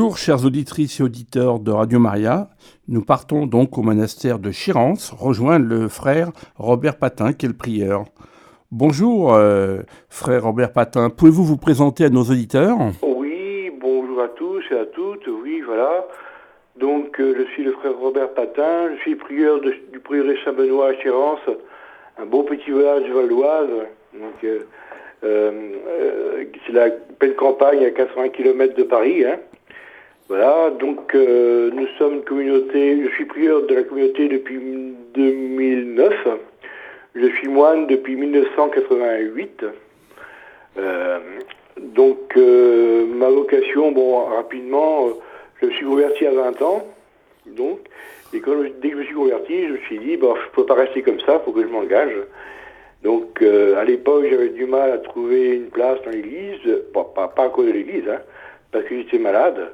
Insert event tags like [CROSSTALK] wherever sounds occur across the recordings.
Bonjour chers auditrices et auditeurs de Radio Maria. Nous partons donc au monastère de Chirance rejoindre le frère Robert Patin qui est le prieur. Bonjour euh, frère Robert Patin, pouvez-vous vous présenter à nos auditeurs? Oui, bonjour à tous et à toutes, oui voilà. Donc euh, je suis le frère Robert Patin, je suis prieur du prieuré Saint-Benoît à Chirance, un beau petit village valdoise. Donc euh, c'est la pleine campagne à 80 km de Paris. Hein. Voilà, donc euh, nous sommes une communauté, je suis prieur de la communauté depuis 2009, je suis moine depuis 1988. Euh, donc euh, ma vocation, bon rapidement, je me suis converti à 20 ans, donc, et dès que je me suis converti, je me suis dit, bon, je ne peux pas rester comme ça, il faut que je m'engage. Donc à l'époque, j'avais du mal à trouver une place dans l'église, pas, pas, à cause de l'église, hein, parce que j'étais malade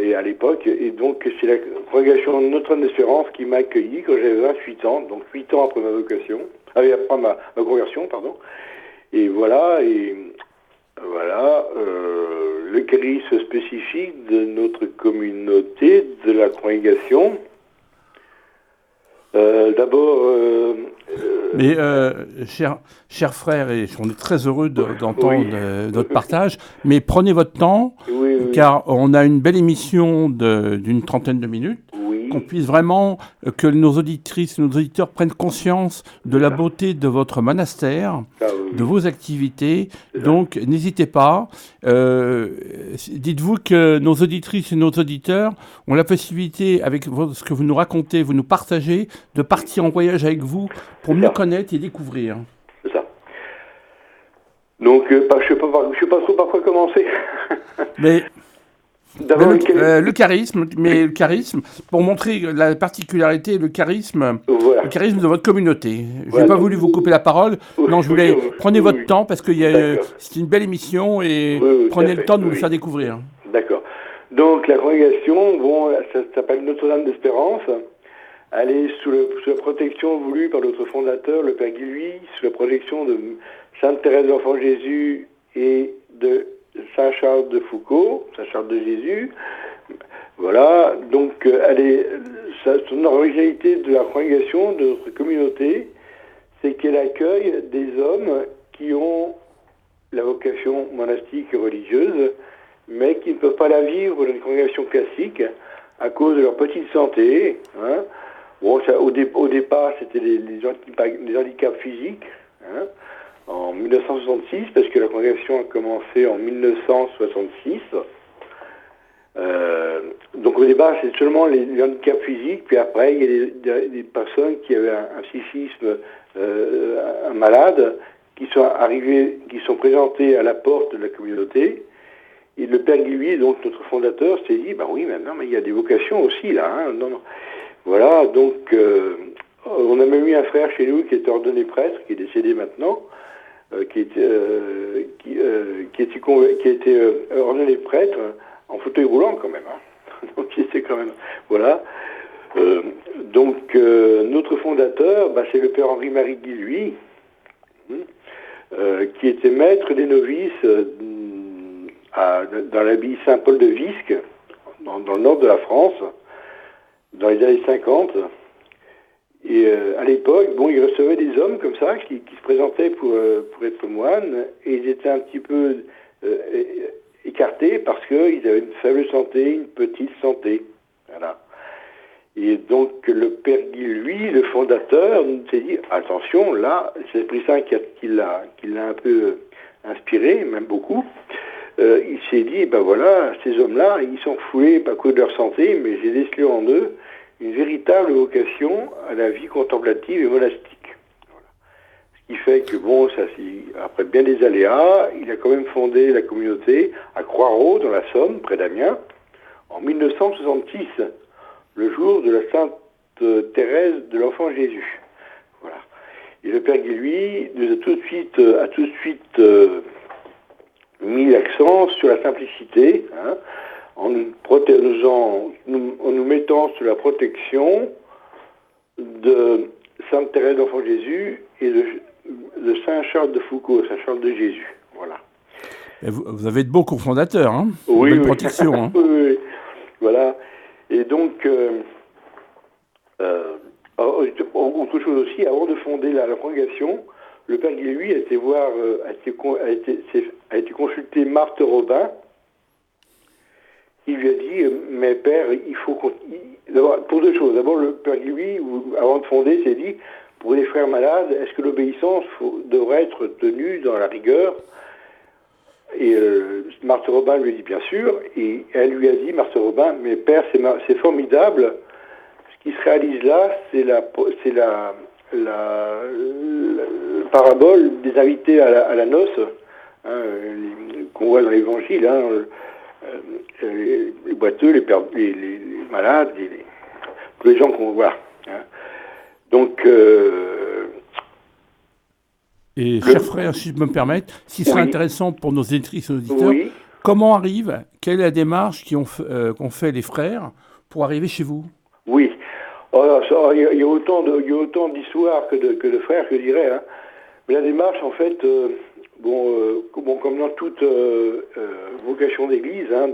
et à l'époque. Et donc, c'est la congrégation Notre-Dame d'Espérance qui m'a accueilli quand j'avais 28 ans, donc 8 ans après ma vocation, euh, après ma, conversion, pardon. Et voilà, et voilà, euh, le charisme spécifique de notre communauté, de la congrégation. Euh, D'abord, euh, mais, euh, chers cher frères, et on est très heureux d'entendre euh, notre partage, mais prenez votre temps, car on a une belle émission d'une trentaine de minutes qu'on puisse vraiment, euh, que nos auditrices, nos auditeurs prennent conscience de la beauté de votre monastère, ah de vos activités. Donc, n'hésitez pas. Euh, dites-vous que nos auditrices et nos auditeurs ont la possibilité, avec ce que vous nous racontez, vous nous partagez, de partir en voyage avec vous pour mieux connaître et découvrir. C'est ça. Donc, euh, je ne sais, pas trop par quoi commencer. Mais [LAUGHS] euh, le, charisme, mais le charisme, pour montrer la particularité, le charisme, le charisme de votre communauté. Je n'ai pas voulu vous couper la parole. Non, je voulais prenez votre temps parce que c'est une belle émission et prenez le temps de nous le faire découvrir. D'accord. Donc la congrégation, bon, ça s'appelle Notre-Dame d'Espérance. Elle est sous, la protection voulue par notre fondateur, le Père Guy sous la protection de Sainte Thérèse d'Enfant Jésus et de Saint Charles de Foucault, Saint Charles de Jésus. Voilà, donc euh, elle est, son originalité de la congrégation, de notre communauté, c'est qu'elle accueille des hommes qui ont la vocation monastique et religieuse, mais qui ne peuvent pas la vivre dans une congrégation classique à cause de leur petite santé. Hein. Bon, au, départ, c'était les, handicaps physiques. Hein en 1966, parce que la congrégation a commencé en 1966. Euh, donc au départ, c'est seulement les, handicaps physiques, puis après, il y a des, personnes qui avaient un, psychisme euh, un malade, qui sont arrivées, qui sont présentées à la porte de la communauté. Et le père Guillouis, donc notre fondateur, s'est dit, bah oui, maintenant, mais il y a des vocations aussi là. Hein. non, non. Voilà, donc euh, on a même eu un frère chez nous qui était ordonné prêtre, qui est décédé maintenant, qui, était, euh, qui, euh, qui, était, qui été ordonné prêtre en fauteuil roulant quand même. Hein. [LAUGHS] donc c'était quand même voilà. donc notre fondateur, bah, c'est le père Henri-Marie Guilluy, hein, qui était maître des novices à, dans l'abbaye Saint-Paul de Visque, dans, dans, le nord de la France, dans les années 50. Et euh, à l'époque, bon, ils recevaient des hommes comme ça qui, se présentaient pour, euh, pour être moines et ils étaient un petit peu euh, écartés parce qu'ils avaient une faible santé, une petite santé. Voilà. Et donc le Père Guy, lui, le fondateur, s'est dit attention, là, c'est l'Esprit Saint qui l'a un peu inspiré, même beaucoup. il s'est dit ben voilà, ces hommes-là, ils sont foulés à cause de leur santé, mais j'ai décelé en eux une véritable vocation à la vie contemplative et monastique. Ce qui fait que, bon, après bien des aléas, il a quand même fondé la communauté à Croix-Ros, dans la Somme, près d'Amiens, en 1966, le jour de la Sainte Thérèse de l'Enfant Jésus. Et le Père nous a tout de suite, suite euh, mis l'accent sur la simplicité, hein, en nous, en nous mettant sous la protection de Sainte Thérèse d'Enfant Jésus et de, Saint Charles de Foucault, Saint Charles de Jésus. Voilà. vous, avez de beaux cofondateurs, hein Oui, protection. Hein. [LAUGHS] oui, donc, autre chose aussi, avant de fonder la, congrégation, le père Guillouis a été voir, a, été, a, été, a été consulter Marthe Robin, il lui a dit, mais père, il faut. Pour deux choses. D'abord, le père Guillouis, avant de fonder, s'est dit, pour les frères malades, est-ce que l'obéissance devrait être tenue dans la rigueur? Et euh, Marthe Robin lui dit bien sûr, et elle lui a dit, Marthe Robin, mais père, c'est formidable, ce qui se réalise là, c'est la, parabole des invités à la, noce, hein, qu'on voit dans l'évangile, hein, euh, les, boiteux, les, les, malades, tous les gens qu'on voit. Hein. Donc. Euh, et, cher frère, si je me permets, si ce serait intéressant pour nos éditrices et auditeurs, comment arrive, quelle est la démarche qu'ont euh, fait les frères pour arriver chez vous? Oui. Oh, il y, a autant d'histoires que de, que de frères, je dirais. Hein. Mais la démarche, en fait, euh, bon, bon, comme dans toute vocation d'église, hein,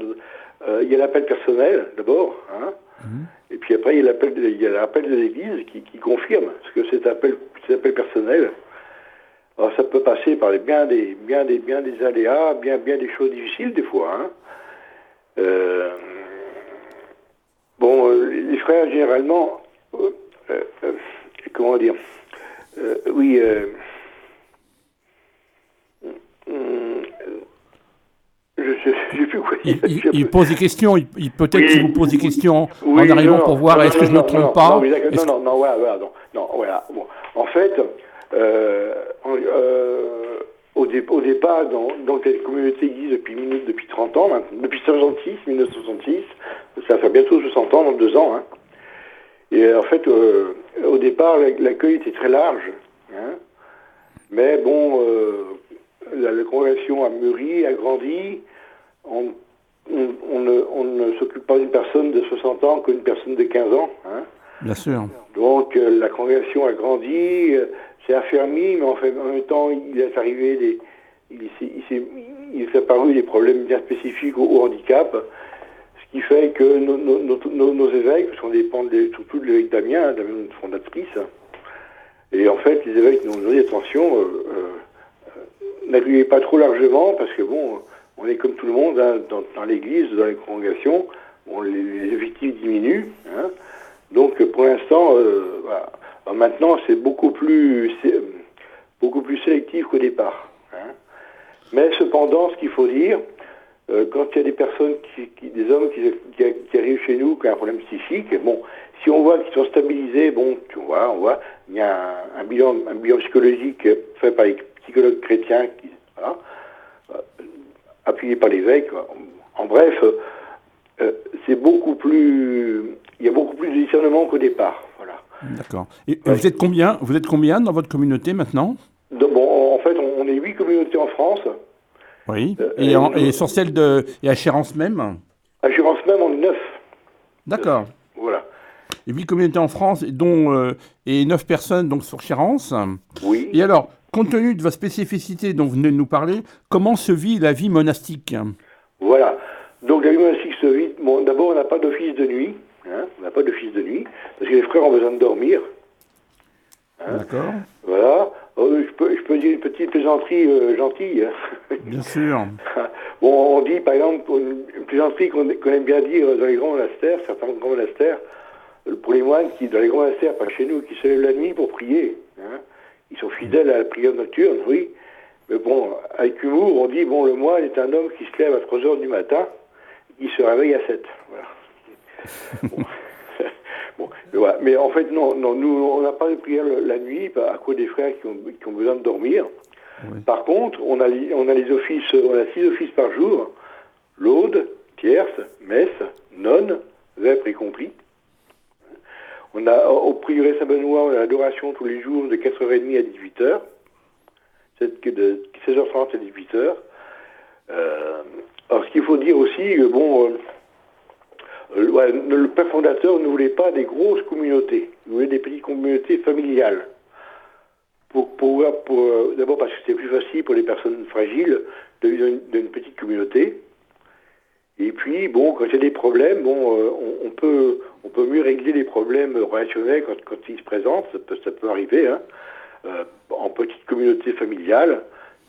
il y a l'appel personnel, d'abord. Hein, mhm. Et puis après, il y a l'appel de l'Église qui, confirme ce que cet appel, cet appel personnel. Alors ça peut passer par les, bien, des, bien, des, bien des aléas, bien, bien des choses difficiles des fois. Hein. Euh, bon, euh, les frères, généralement, euh, comment dire, oui, il, pose des questions, il, peut-être qu'il vous pose des questions en arrivant pour voir est-ce que je ne me trompe pas. Non, non, non, voilà, voilà, non, voilà. En fait, euh, euh, au, au, départ, dans, dans cette communauté existe depuis, depuis 30 ans, depuis 1966, 1966, ça fait bientôt 60 ans, dans deux ans. Hein. Et en fait, euh, au départ, l'accueil était très large. Hein. Mais bon, la, la, congrégation a mûri, a grandi on, ne, s'occupe pas d'une personne de 60 ans qu'une personne de 15 ans. Hein. Bien sûr. Donc euh, la congrégation a grandi, euh, s'est affermi, mais en, fait, en même temps, il est arrivé des, il, s'est apparu des problèmes bien spécifiques au, handicap, ce qui fait que nos, évêques, parce qu'on dépend surtout de l'évêque Damien, Damien notre fondatrice, et en fait, les évêques nous ont dit attention, euh, pas trop largement, parce que bon, on est comme tout le monde hein, dans, l'église, dans les congrégations, les, effectifs diminuent. Hein. donc pour l'instant, euh, maintenant c'est beaucoup plus beaucoup plus sélectif qu'au départ. Hein. Mais cependant, ce qu'il faut dire, euh, quand il y a des personnes, qui, des hommes qui, arrivent chez nous qui ont un problème psychique, bon, si on voit qu'ils sont stabilisés, bon, tu vois, on voit, il y a un, bilan, un bilan psychologique fait par les psychologues chrétiens, qui, voilà, appuyé par l'évêque. En bref, euh, c'est beaucoup plus. Il y a beaucoup plus de discernement qu'au départ. Voilà. D'accord. Et vous êtes combien Vous êtes combien dans votre communauté maintenant? Bon, en fait, on, est huit communautés en France. Oui. Euh, et, sur celle de et à Chérence même? À Chérence même, on est neuf. D'accord. voilà. Et huit communautés en France, dont euh, et neuf personnes donc sur Chérence. Oui. Et alors, compte tenu de votre spécificité dont vous venez de nous parler, comment se vit la vie monastique? Voilà. Donc la vie monastique se vit. Bon, d'abord, on n'a pas d'office de nuit. Hein. on n'a pas d'office de nuit parce que les frères ont besoin de dormir. Hein. D'accord. Voilà. Oh, je, peux, je, peux, dire une petite plaisanterie euh, gentille. [LAUGHS] Bien sûr. bon, on dit par exemple une plaisanterie qu'on aime bien dire dans les grands monastères, certains grands monastères, pour les moines qui, dans les grands monastères, pas chez nous, qui se lèvent la nuit pour prier. Hein. Ils sont fidèles à la prière nocturne, oui. Mais bon, avec humour, on dit, bon, le moine est un homme qui se lève à 3 heures du matin, qui se réveille à 7. [LAUGHS] [LAUGHS] Voilà. Mais en fait, non, non nous, on n'a pas de prière la nuit à cause des frères qui ont, besoin de dormir. Par contre, on a, on a les offices, on a six offices par jour, l'aude, tierce, messe, nonne, vêpres y compris. On a au prieuré Saint-Benoît, on a l'adoration tous les jours de 4h30 à 18h, de 16h30 à 18h. Euh, alors ce qu'il faut dire aussi, bon, euh, le père fondateur ne voulait pas des grosses communautés, il voulait des petites communautés familiales. Pour, pour, D'abord parce que c'était plus facile pour les personnes fragiles de vivre dans une, petite communauté. Et puis, bon, quand il y a des problèmes, bon, euh, on, peut, on peut mieux régler les problèmes relationnels quand, ils se présentent, ça peut, arriver, hein, euh, en petite communauté familiale,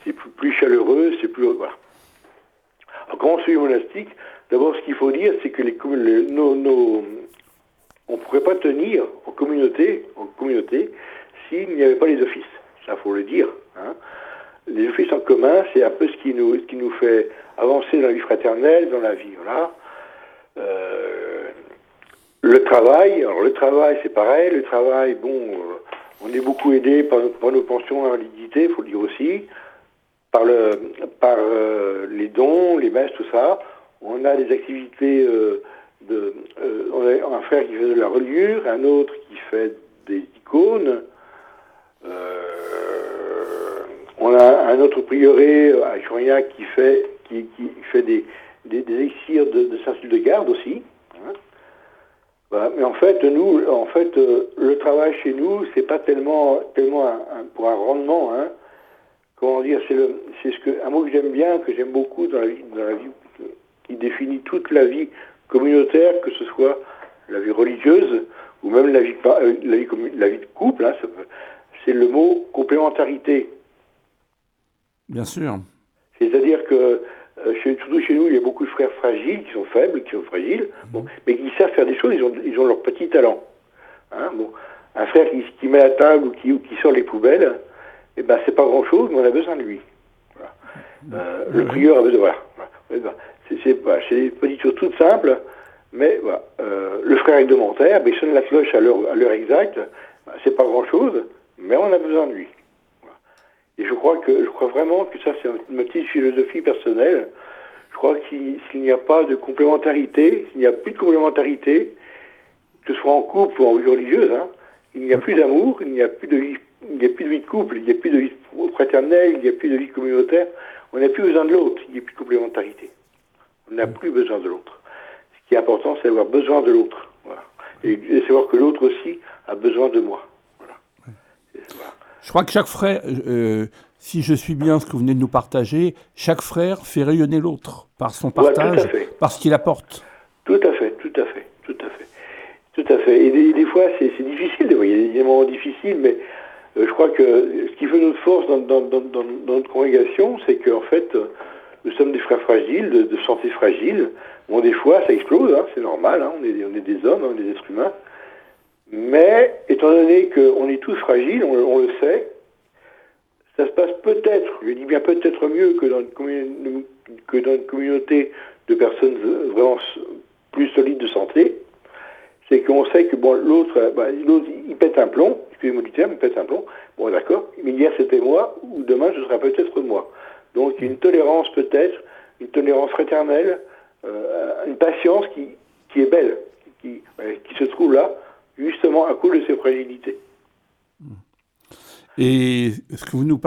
c'est plus, chaleureux, c'est plus... Voilà. Alors, on suit monastique, d'abord, ce qu'il faut dire, c'est que les, nos, nos, on ne pourrait pas tenir en communauté, en communauté s'il n'y avait pas les offices. Ça, faut le dire. Hein. Les offices en commun, c'est un peu ce qui nous, qui nous fait avancer dans la vie fraternelle, dans la vie. Voilà. Euh, le travail, alors le travail, c'est pareil. Le travail, bon, euh, on est beaucoup aidé par, nos pensions à invalidité, il faut le dire aussi, par, le, par euh, les dons, les messes, tout ça. On a des activités de, on a un frère qui fait de la reliure, un autre qui fait des icônes. On a un autre prieuré à Choriac qui fait qui, fait des, des, des de, de de garde aussi. Hein. Mais en fait, nous, en fait, euh, le travail chez nous, c'est pas tellement, tellement un, pour un rendement. Hein. Comment dire C'est ce que un mot que j'aime bien, que j'aime beaucoup dans la vie, dans la vie, qui définit toute la vie communautaire, que ce soit la vie religieuse ou même la vie, euh, la vie, la vie de couple. Hein, c'est le mot complémentarité. Bien sûr. C'est-à-dire que euh, surtout chez nous, il y a beaucoup de frères fragiles, qui sont faibles, qui sont fragiles, bon, mais qui savent faire des choses, ils ont, ils ont leur petit talent. Hein, bon. Un frère qui, qui, met la table ou qui, ou qui sort les poubelles, eh ben, c'est pas grand-chose, mais on a besoin de lui. Voilà. Euh, le prieur a besoin. Voilà. voilà. C'est des petites choses toutes simples, mais voilà. Euh, le frère réglementaire, ben, il sonne la cloche à l'heure exacte, ben, c'est pas grand-chose, mais on a besoin de lui. Et je crois que je crois vraiment que ça c'est une petite philosophie personnelle. Je crois qu'il s'il n'y a pas de complémentarité, s'il n'y a plus de complémentarité, que ce soit en couple ou en vie religieuse, hein, il n'y a plus d'amour, il n'y a plus de vie, il n'y a plus de vie de couple, il n'y a plus de vie fraternelle, il n'y a plus de vie communautaire. On n'a plus besoin de l'autre, il n'y a plus de complémentarité. On n'a plus besoin de l'autre. Ce qui est important, c'est d'avoir besoin de l'autre. Voilà. Et, savoir que l'autre aussi a besoin de moi. Voilà. Je crois que chaque frère, euh, si je suis bien ce que vous venez de nous partager, chaque frère fait rayonner l'autre par son partage, par ce qu'il apporte. Tout à fait, tout à fait, tout à fait. Tout à fait. Et des, fois, c'est difficile, il y a des moments difficiles, mais euh, je crois que ce qui fait notre force dans, notre congrégation, c'est qu'en fait, nous sommes des frères fragiles, de, santé fragile. Bon, des fois, ça explose, hein, c'est normal, hein, on, est, on, est, des hommes, on est des êtres humains. Mais, étant donné qu'on est tous fragiles, on, le sait, ça se passe peut-être, je dis bien peut-être mieux que dans, une que dans une communauté de personnes vraiment plus solides de santé, c'est qu'on sait que bon, l'autre, bah, il pète un plomb, excusez-moi du terme, il pète un plomb, bon d'accord, mais hier c'était moi, ou demain ce sera peut-être moi. Donc une tolérance peut-être, une tolérance fraternelle, euh, une patience qui, qui est belle, qui, qui se trouve là, justement à cause de ces fragilités. Et ce que vous nous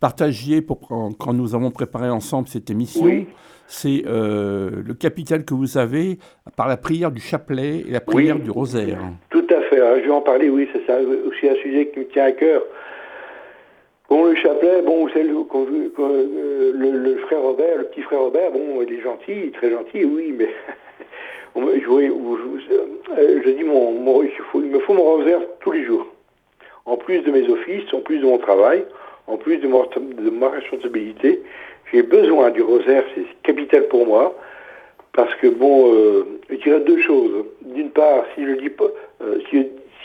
partagiez pour, quand nous avons préparé ensemble cette émission, c'est euh, le capital que vous avez par la prière du chapelet et la prière du rosaire. Tout à fait. Hein, je vais en parler, oui, c'est aussi un sujet qui me tient à cœur. Bon, le chapelet, bon, savez, le, le, frère Robert, le petit frère Robert, bon, il est gentil, très gentil, oui, mais [LAUGHS] je, je, dis mon, il, me faut mon rosaire tous les jours. En plus de mes offices, en plus de mon travail, en plus de, ma responsabilité, j'ai besoin du rosaire, c'est capital pour moi, parce que bon, euh, je dirais deux choses. D'une part, si je dis pas, euh,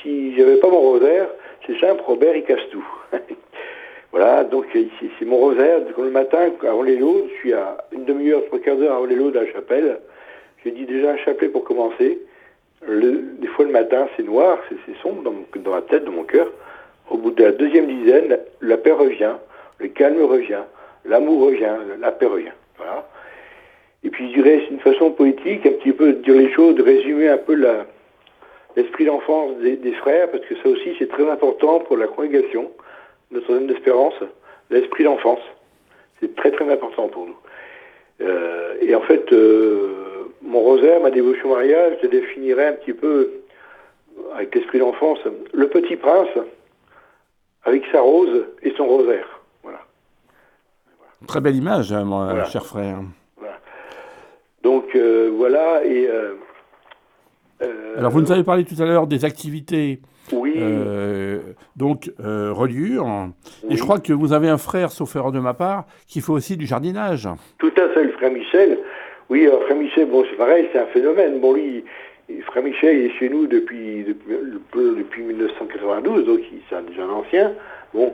si, j'avais pas mon rosaire, c'est simple, Robert il casse tout. [LAUGHS] voilà, donc c'est mon rosaire. Le matin, avant les lots, je suis à une demi-heure, trois quarts d'heure avant les lots de la chapelle. Je dis déjà un chapelet pour commencer. des fois le matin, c'est noir, c'est sombre dans, dans, ma tête, dans mon cœur. Au bout de la deuxième dizaine, la, paix revient, le calme revient, l'amour revient, la paix revient. Voilà. Et puis je dirais, c'est une façon poétique, un petit peu de dire les choses, de résumer un peu l'esprit d'enfance des, frères, parce que ça aussi c'est très important pour la congrégation, notre zone d'espérance, l'esprit d'enfance. C'est très très important pour nous. Euh, et en fait, euh, mon rosaire, ma dévotion mariage, je définirais un petit peu avec l'esprit d'enfance, le petit prince avec sa rose et son rosaire. Voilà. Très belle image, hein, mon cher frère. Donc voilà, et... Alors vous nous avez parlé tout à l'heure des activités oui. donc, reliure. Et je crois que vous avez un frère, sauf erreur de ma part, qui fait aussi du jardinage. Tout à fait, le frère Michel. Oui, frère Michel, bon, c'est pareil, c'est un phénomène. Bon, lui, frère Michel est chez nous depuis, depuis, 1992, donc c'est déjà un ancien. Bon,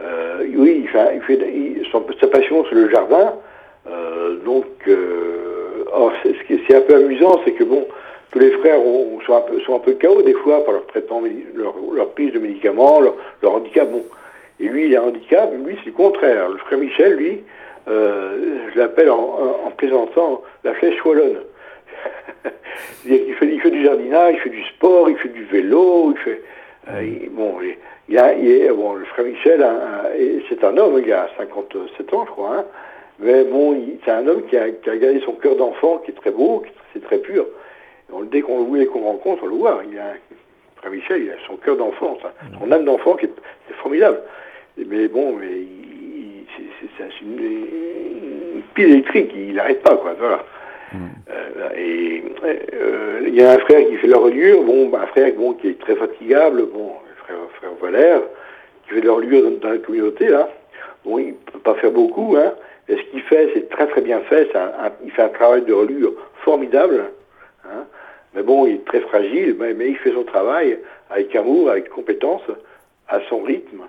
euh, oui, il fait, il sa passion, c'est le jardin. Euh, donc, euh, or, ce qui est un peu amusant, c'est que bon, tous les frères sont, un peu, un peu chaos des fois par leur traitement, leur, prise de médicaments, leur, leur, handicap. Bon, et lui, il a un handicap, lui, c'est le contraire. Le frère Michel, lui, je l'appelle en, en, plaisantant la flèche wallonne. [LAUGHS] il, fait, il fait du jardinage, il fait du sport, il fait du vélo, il fait. bon, il, a, il bon, le frère Michel, c'est un homme, il a 57 ans, je crois, hein, mais bon, c'est un homme qui a, qui a, gardé son cœur d'enfant, qui est très beau, c'est très pur. dès qu'on le voit et qu'on rencontre, on le voit. Il a, frère Michel, il a son cœur d'enfant, son âme d'enfant qui est, formidable. Mais bon, mais une, pile électrique, il n'arrête pas, quoi. Voilà. Euh, et euh, il y a un frère qui fait la reliure, bon, un frère bon, qui est très fatigable, bon, frère, frère Valère, qui fait la reliure dans, la communauté, là. Bon, il ne peut pas faire beaucoup, hein, mais ce qu'il fait, c'est très très bien fait, il fait un travail de reliure formidable, hein, mais bon, il est très fragile, mais, mais, il fait son travail avec amour, avec compétence, à son rythme.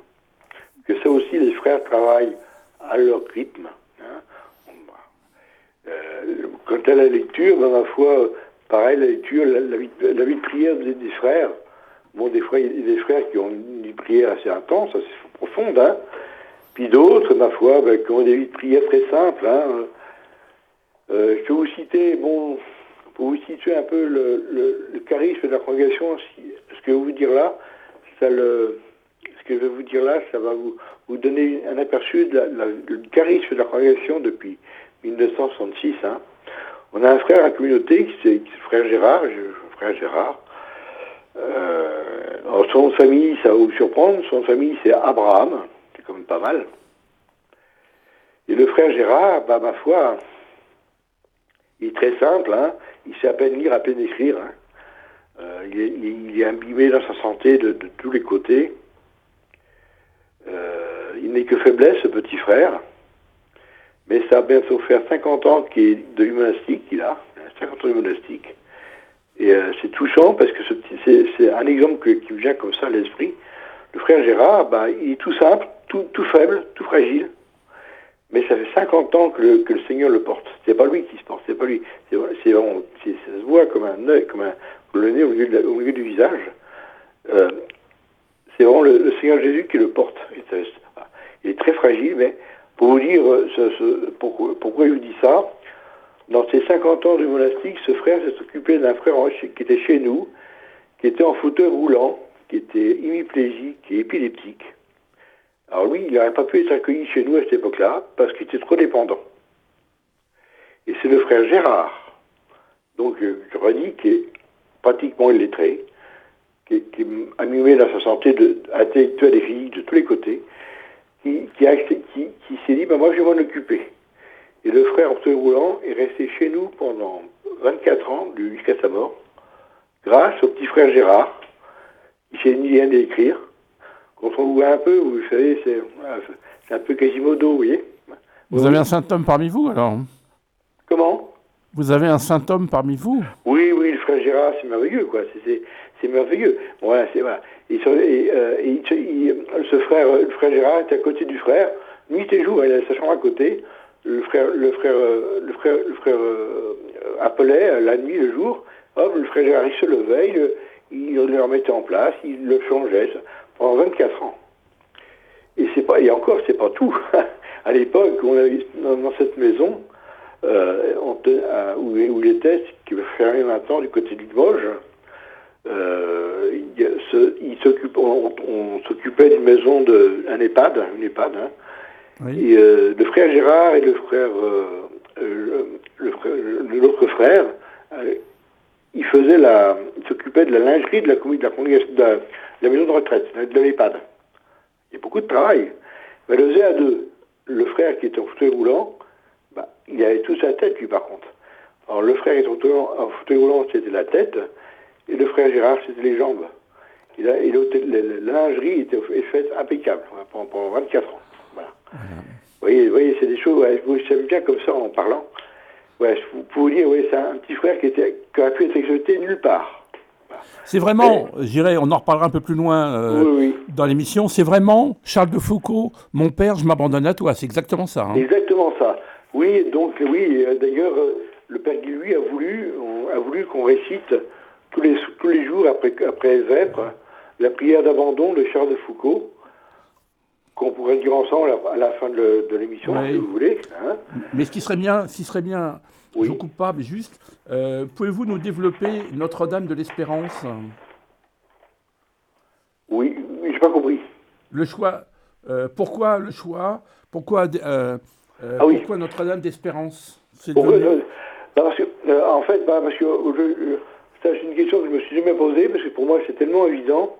Que ça aussi, les frères travaillent à leur rythme. Euh, quant à la lecture, ben, ma foi, pareil, la lecture, la, vie, de prière des, des, frères. Bon, des a des frères qui ont une prière assez intense, assez profonde, hein. Puis d'autres, ma foi, ben, qui ont des vies de prière très simples, hein. Euh, je peux vous citer, bon, pour vous situer un peu le, le, charisme de la congrégation, ce que je vais vous dire là, ça le, ce que je vais vous dire là, ça va vous, vous donner un aperçu du charisme de la congrégation depuis 1966. Hein. On a un frère à la communauté, qui c'est frère Gérard, frère Gérard. Euh, son famille, ça va vous surprendre, son famille c'est Abraham, c'est quand même pas mal. Et le frère Gérard, bah, ma foi, il est très simple, hein. il sait à peine lire, à peine écrire. Hein. Euh, il, est, imbibé dans sa santé de, tous les côtés. Euh, que faiblesse, ce petit frère. Mais ça a bientôt fait 50 ans qu'il est de monastique, qu'il a, 50 ans de monastique. Et euh, c'est touchant parce que c'est un exemple qui me vient comme ça à l'esprit. Le frère Gérard, bah, il est tout simple, tout, tout, faible, tout fragile. Mais ça fait 50 ans que le, Seigneur le porte. C'est pas lui qui se porte, c'est pas lui. C'est vraiment, ça se voit comme un œil, comme un, le nez au milieu, du visage. Euh, c'est vraiment le, le, Seigneur Jésus qui le porte. Il est très fragile, mais pour vous dire euh, pourquoi, je vous dis ça, dans ses 50 ans de monastique, ce frère s'est occupé d'un frère qui était chez nous, qui était en fauteuil roulant, qui était hémiplégique et épileptique. Alors lui, il n'aurait pas pu être accueilli chez nous à cette époque-là, parce qu'il était trop dépendant. Et c'est le frère Gérard, donc je redis, qui est pratiquement illettré, qui, qui animé dans sa santé intellectuelle et physique de tous les côtés, qui, qui, qui, s'est dit, ben moi je vais m'en occuper. Et le frère Orthoy Roulant est resté chez nous pendant 24 ans, jusqu'à sa mort, grâce au petit frère Gérard, qui s'est ni rien d'écrire. Quand on voit un peu, vous savez, c'est un peu Quasimodo, vous voyez. Vous avez un saint homme parmi vous, alors? Comment? Vous avez un saint homme parmi vous Oui, oui, le frère Gérard, c'est merveilleux, quoi. C'est merveilleux. Voilà, c'est voilà. Euh, ce frère, le frère Gérard était à côté du frère, nuit et jour, il avait sa chambre à côté. Le frère, le frère, euh, le frère, le frère euh, appelait la nuit, le jour. Hop, le frère Gérard, il se levait, il, le remettait en place, il le changeait pendant 24 ans. Et c'est pas, et encore, c'est pas tout. [LAUGHS] à l'époque, on avait dans, cette maison, on, où, où, il était, qui veut faire maintenant du côté du Limoges, euh, il, s'occupe, on, s'occupait d'une maison de, un EHPAD, une EHPAD. Hein. Et euh, le frère Gérard et le frère, euh, l'autre frère, il faisait la, s'occupait de la lingerie de la, de la, de la, maison de retraite, de l'EHPAD. Il y a beaucoup de travail. Mais le faisait à deux. Le frère qui était en fauteuil roulant, bah, il avait toute sa tête, lui, par contre. Alors le frère est en fauteuil roulant, c'était la tête, et le frère Gérard, c'était les jambes. Et la, lingerie était faite impeccable pendant, 24 ans. Voilà. Vous voyez, c'est des choses, vous savez bien comme ça en parlant. Ouais, vous pouvez dire, oui, c'est un petit frère qui, était, qui aurait pu être exécuté nulle part. C'est vraiment, j'irai, on en reparlera un peu plus loin euh, dans l'émission, c'est vraiment Charles de Foucault, mon père, je m'abandonne à toi, c'est exactement ça. Hein. Exactement ça. Oui, donc oui, euh, d'ailleurs, euh, le père Guy, a voulu, a voulu qu'on récite tous les, tous les jours après, après Vêpres la prière d'abandon de Charles de Foucault, qu'on pourrait dire ensemble à la fin de l'émission, si vous voulez. Hein. Mais ce qui serait bien, ce qui serait bien je ne coupe pas, mais juste, euh, pouvez-vous nous développer Notre-Dame de l'Espérance? Oui, je n'ai pas compris. Le choix, euh, pourquoi le choix Pourquoi, euh, ah pourquoi Notre-Dame d'Espérance bah, En fait, bah, parce que c'est une question que je me suis jamais posée, parce que pour moi c'est tellement évident.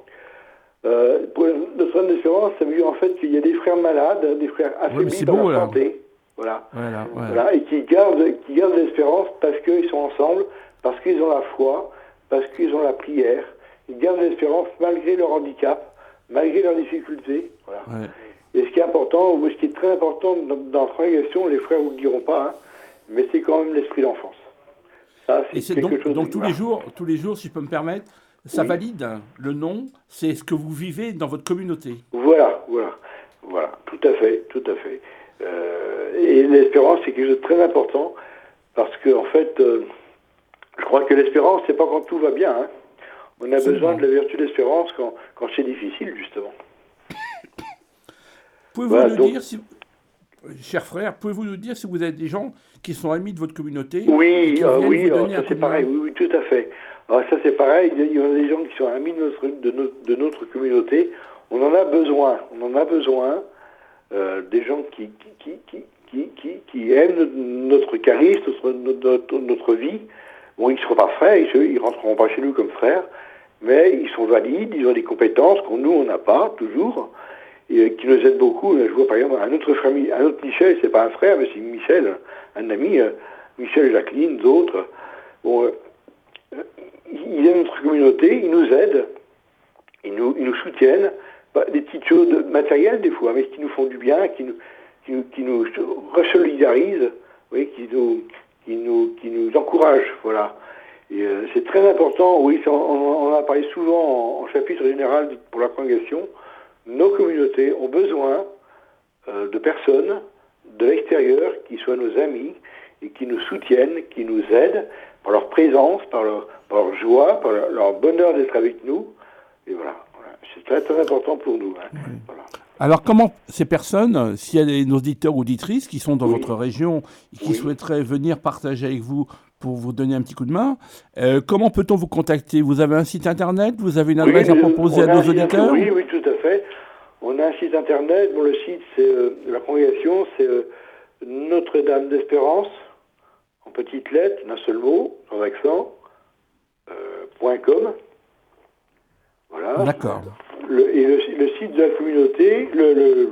pour Notre-Dame d'Espérance, ça veut dire en fait qu'il y a des frères malades, des frères affaiblis dans la santé. Voilà. Voilà, Et qui gardent, qui gardent l'espérance parce qu'ils sont ensemble, parce qu'ils ont la foi, parce qu'ils ont la prière. Ils gardent l'espérance malgré leur handicap, malgré leurs difficultés. Voilà. Et ce qui est important, ou ce qui est très important dans, la transformation, les frères vous le diront pas, hein, mais c'est quand même l'esprit d'enfance. Ça, c'est quelque donc, chose donc tous les jours, tous les jours, si je peux me permettre, ça valide le nom, c'est ce que vous vivez dans votre communauté. Voilà, voilà, voilà, tout à fait, tout à fait. Euh, et l'espérance, c'est quelque chose de très important parce que, en fait, euh, je crois que l'espérance, c'est pas quand tout va bien. Hein. On a besoin de la vertu d'espérance quand, quand c'est difficile, justement. Pouvez-vous nous dire, si, cher frère, pouvez-vous nous dire si vous avez des gens qui sont amis de votre communauté Oui, euh, oui, ça c'est pareil, oui, oui, tout à fait. Alors, ça c'est pareil, il y a des gens qui sont amis de notre, de notre, de notre communauté. On en a besoin, on en a besoin. Euh, des gens qui, qui, qui, qui, qui, qui aiment notre charisme, notre, notre, vie. Bon, ils ne seront pas frères, ils ne rentreront pas chez nous comme frères, mais ils sont valides, ils ont des compétences qu'on nous, on n'a pas, toujours, et qui nous aident beaucoup. Je vois par exemple un autre frère, un autre Michel, c'est pas un frère, mais c'est Michel, un ami, euh, Michel, Jacqueline, d'autres. Bon, euh, ils aiment notre communauté, ils nous aident, ils nous, soutiennent, des petites choses matérielles des fois, mais qui nous font du bien, qui nous, qui qui nous resolidarisent, oui, qui nous, qui encouragent, voilà. Euh, c'est très important, oui, on, on, a parlé souvent en, chapitre général pour la congrégation, nos communautés ont besoin euh, de personnes de l'extérieur qui soient nos amis et qui nous soutiennent, qui nous aident par leur présence, par leur, par leur joie, par leur bonheur d'être avec nous. Et voilà. C'est très, très important pour nous. Hein. Alors, comment ces personnes, s'il y a des auditeurs ou auditrices qui sont dans votre région et qui souhaiteraient venir partager avec vous pour vous donner un petit coup de main, euh, comment peut-on vous contacter? Vous avez un site internet? Vous avez une adresse à proposer à nos auditeurs? Oui, oui, tout à fait. On a un site internet. Bon, le site, c'est euh, la congrégation, c'est euh, Notre-Dame d'Espérance, en petites lettres, d'un seul mot, sans accent, .com. Voilà. D'accord. et le, site de la communauté, le,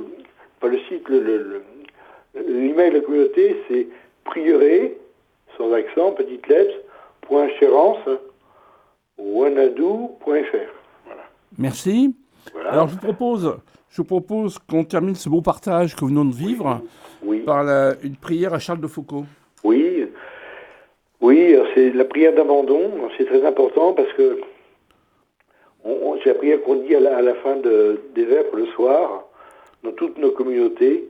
pas le site, le, l'email de la communauté, c'est prieuré, sans accent, petite lettre, point chérance, wanadou.fr. Voilà. Merci. Alors je vous propose, je propose qu'on termine ce beau partage que nous venons de vivre par une prière à Charles de Foucault. Oui, oui, c'est la prière d'abandon, c'est très important parce que c'est la prière qu'on dit à la, fin des vêpres le soir, dans toutes nos communautés.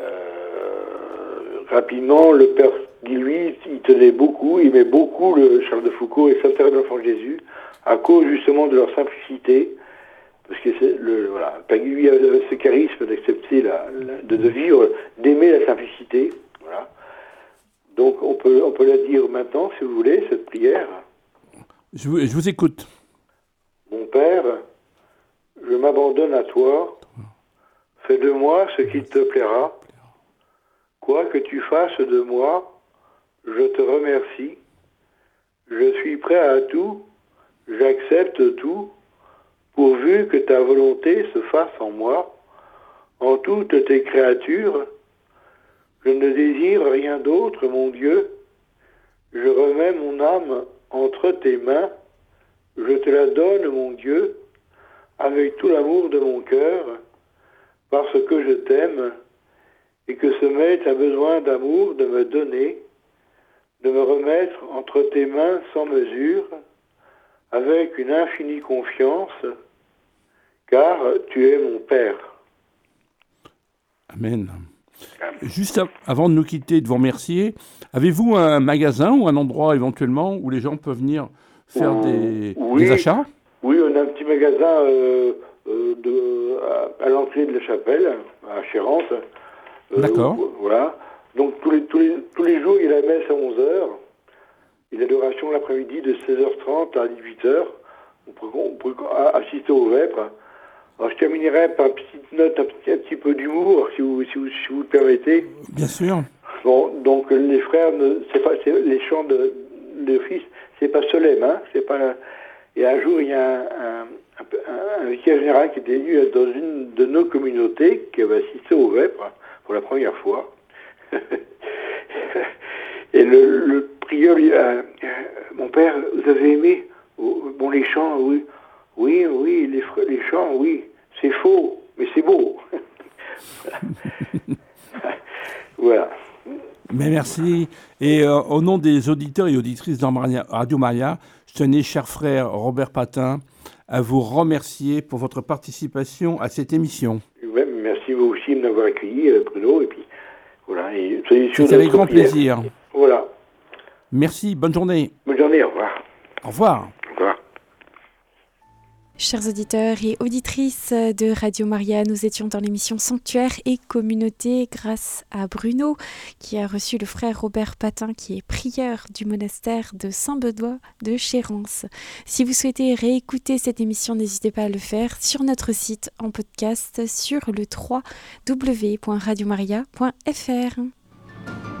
Euh, rapidement, le Père Guy, lui, il tenait beaucoup, il aimait beaucoup le Charles de Foucault et Saint-Thérèse de l'Enfant Jésus, à cause justement de leur simplicité. Parce que c'est le, voilà, lui, avait ce charisme d'accepter, la, de, vivre, d'aimer la simplicité. Voilà. Donc on peut, on peut la dire maintenant, si vous voulez, cette prière. je vous écoute. Mon Père, je m'abandonne à toi. Fais de moi ce qui te plaira. Quoi que tu fasses de moi, je te remercie. Je suis prêt à tout, j'accepte tout, pourvu que ta volonté se fasse en moi, en toutes tes créatures. Je ne désire rien d'autre, mon Dieu. je remets mon âme entre tes mains, je te la donne, mon Dieu, avec tout l'amour de mon cœur, parce que je t'aime, et que ce maître a besoin d'amour de me donner, de me remettre entre tes mains sans mesure, avec une infinie confiance, car tu es mon Père. Amen. Juste avant de nous quitter, de vous remercier, avez-vous un magasin ou un endroit éventuellement où les gens peuvent venir faire des, achats? Oui, on a un petit magasin euh, euh, de, à, l'entrée de la chapelle, à Chérance. Euh, D'accord. Voilà. Donc tous les, tous, les, tous les jours, il y a la messe à 11h. Il y a l'adoration l'après-midi de 16h30 à 18h. On peut, on peut assister au vêpres. Alors, je terminerai par une petite note, un petit, un petit peu d'humour, si vous, si, vous, si vous le permettez. Bien sûr. Bon, donc les frères, c'est pas, les chants de, de fils, c'est pas solemn, hein, c'est pas. Et un jour, il y a un, un, un, vicaire général qui était venu dans une de nos communautés, qui avait assisté au vêpres pour la première fois. [LAUGHS] Et le, le prieur lui a, euh, mon père, vous avez aimé oh, bon les chants, oui. Oui, oui, les, les chants, oui, c'est faux, mais c'est beau. [LAUGHS] voilà. Mais merci. Et euh, au nom des auditeurs et auditrices de Radio Maria, je tenais, cher frère Robert Patin, à vous remercier pour votre participation à cette émission. merci vous aussi de m'avoir accueilli, euh, Bruno. Et puis, voilà. C'est avec grand plaisir. Voilà. Merci, bonne journée. Bonne journée, au revoir. Au revoir. Chers auditeurs et auditrices de Radio Maria, nous étions dans l'émission Sanctuaire et Communauté grâce à Bruno qui a reçu le frère Robert Patin qui est prieur du monastère de Saint-Benoît de Chérence. Si vous souhaitez réécouter cette émission, n'hésitez pas à le faire sur notre site en podcast sur le www.radiomaria.fr.